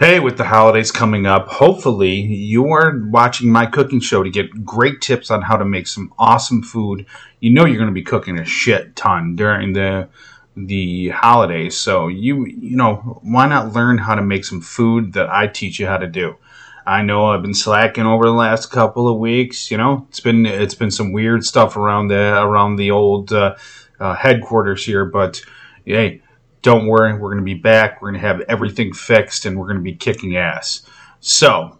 Hey, with the holidays coming up, hopefully you are watching my cooking show to get great tips on how to make some awesome food. You know you're going to be cooking a shit ton during the the holidays, so you you know why not learn how to make some food that I teach you how to do. I know I've been slacking over the last couple of weeks. You know it's been it's been some weird stuff around the around the old uh, uh, headquarters here, but hey don't worry, we're going to be back. We're going to have everything fixed and we're going to be kicking ass. So,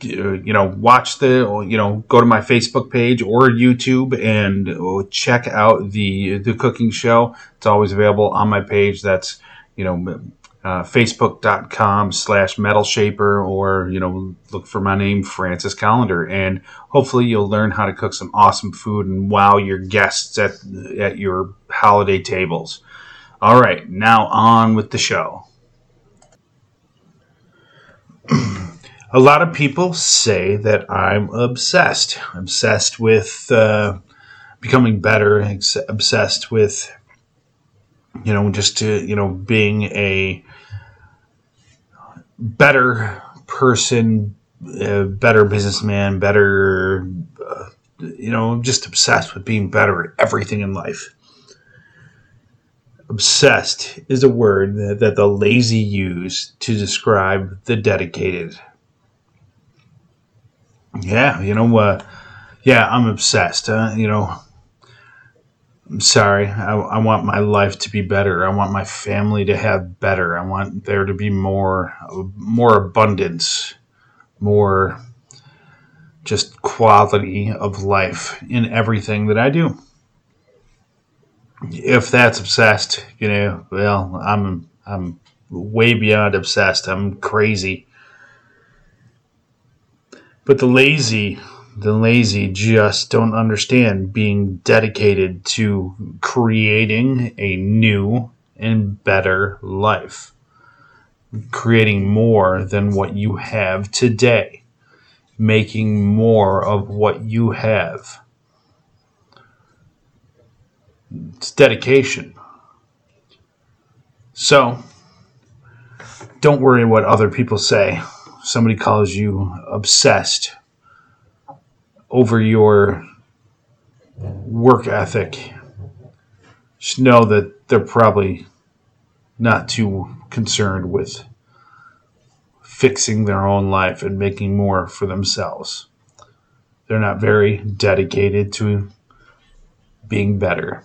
you know, watch the, you know, go to my Facebook page or YouTube and check out the the cooking show. It's always available on my page. That's, you know, uh, facebook.com slash metal shaper or, you know, look for my name, Francis Collender. And hopefully you'll learn how to cook some awesome food and wow your guests at, at your holiday tables. All right, now on with the show. a lot of people say that I'm obsessed. Obsessed with uh, becoming better, obsessed with, you know, just to, you know, being a better person, a better businessman, better, uh, you know, just obsessed with being better at everything in life obsessed is a word that, that the lazy use to describe the dedicated. Yeah, you know, uh, yeah, I'm obsessed. Uh, you know, I'm sorry. I, I want my life to be better. I want my family to have better. I want there to be more, more abundance, more just quality of life in everything that I do if that's obsessed, you know, well, I'm I'm way beyond obsessed. I'm crazy. But the lazy, the lazy just don't understand being dedicated to creating a new and better life. Creating more than what you have today. Making more of what you have it's dedication. So, don't worry what other people say. Somebody calls you obsessed over your work ethic. Just know that they're probably not too concerned with fixing their own life and making more for themselves. They're not very dedicated to being better.